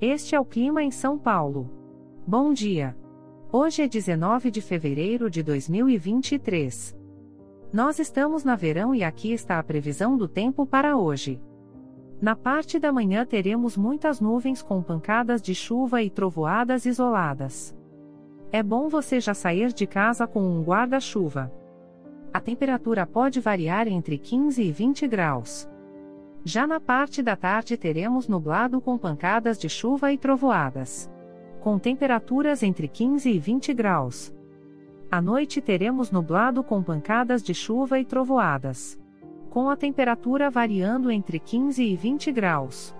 Este é o clima em São Paulo. Bom dia. Hoje é 19 de fevereiro de 2023. Nós estamos na verão e aqui está a previsão do tempo para hoje. Na parte da manhã teremos muitas nuvens com pancadas de chuva e trovoadas isoladas. É bom você já sair de casa com um guarda-chuva. A temperatura pode variar entre 15 e 20 graus. Já na parte da tarde teremos nublado com pancadas de chuva e trovoadas. Com temperaturas entre 15 e 20 graus. À noite teremos nublado com pancadas de chuva e trovoadas. Com a temperatura variando entre 15 e 20 graus.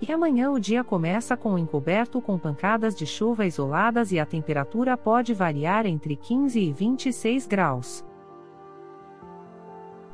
E amanhã o dia começa com encoberto com pancadas de chuva isoladas e a temperatura pode variar entre 15 e 26 graus.